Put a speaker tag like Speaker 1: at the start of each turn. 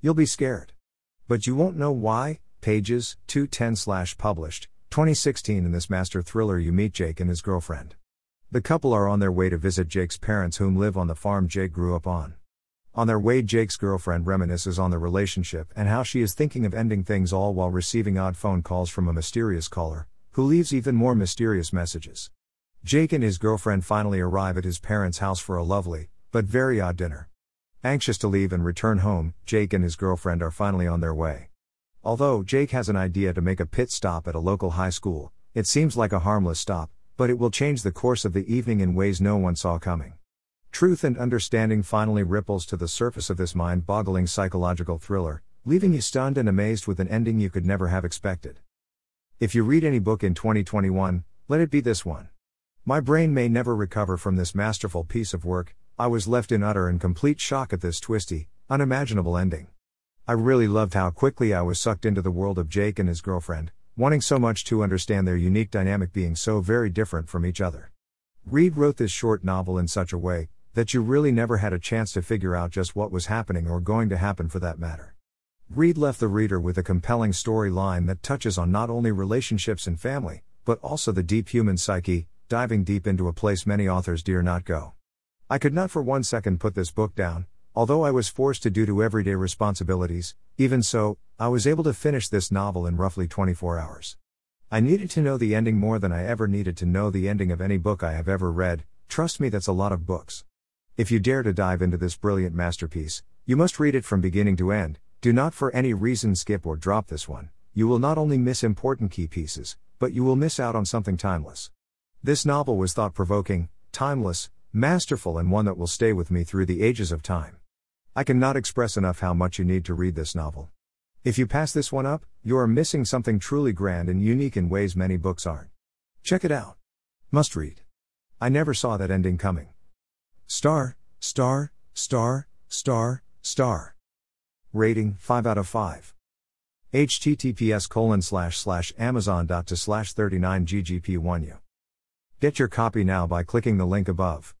Speaker 1: You'll be scared. But you won't know why. Pages 210 slash published, 2016. In this master thriller, you meet Jake and his girlfriend. The couple are on their way to visit Jake's parents, whom live on the farm Jake grew up on. On their way, Jake's girlfriend reminisces on the relationship and how she is thinking of ending things all while receiving odd phone calls from a mysterious caller, who leaves even more mysterious messages. Jake and his girlfriend finally arrive at his parents' house for a lovely, but very odd dinner. Anxious to leave and return home, Jake and his girlfriend are finally on their way. Although Jake has an idea to make a pit stop at a local high school, it seems like a harmless stop, but it will change the course of the evening in ways no one saw coming. Truth and understanding finally ripples to the surface of this mind boggling psychological thriller, leaving you stunned and amazed with an ending you could never have expected. If you read any book in 2021, let it be this one. My brain may never recover from this masterful piece of work, I was left in utter and complete shock at this twisty, unimaginable ending. I really loved how quickly I was sucked into the world of Jake and his girlfriend, wanting so much to understand their unique dynamic being so very different from each other. Reid wrote this short novel in such a way that you really never had a chance to figure out just what was happening or going to happen for that matter. Reid left the reader with a compelling storyline that touches on not only relationships and family, but also the deep human psyche, diving deep into a place many authors dare not go. I could not for one second put this book down, although I was forced to due to everyday responsibilities, even so, I was able to finish this novel in roughly 24 hours. I needed to know the ending more than I ever needed to know the ending of any book I have ever read, trust me, that's a lot of books. If you dare to dive into this brilliant masterpiece, you must read it from beginning to end, do not for any reason skip or drop this one. You will not only miss important key pieces, but you will miss out on something timeless. This novel was thought provoking, timeless, masterful, and one that will stay with me through the ages of time. I cannot express enough how much you need to read this novel. If you pass this one up, you are missing something truly grand and unique in ways many books aren't. Check it out. Must read. I never saw that ending coming. Star, star, star, star, star. Rating 5 out of 5. https colon slash slash amazon dot to slash 39 ggp1u. Get your copy now by clicking the link above.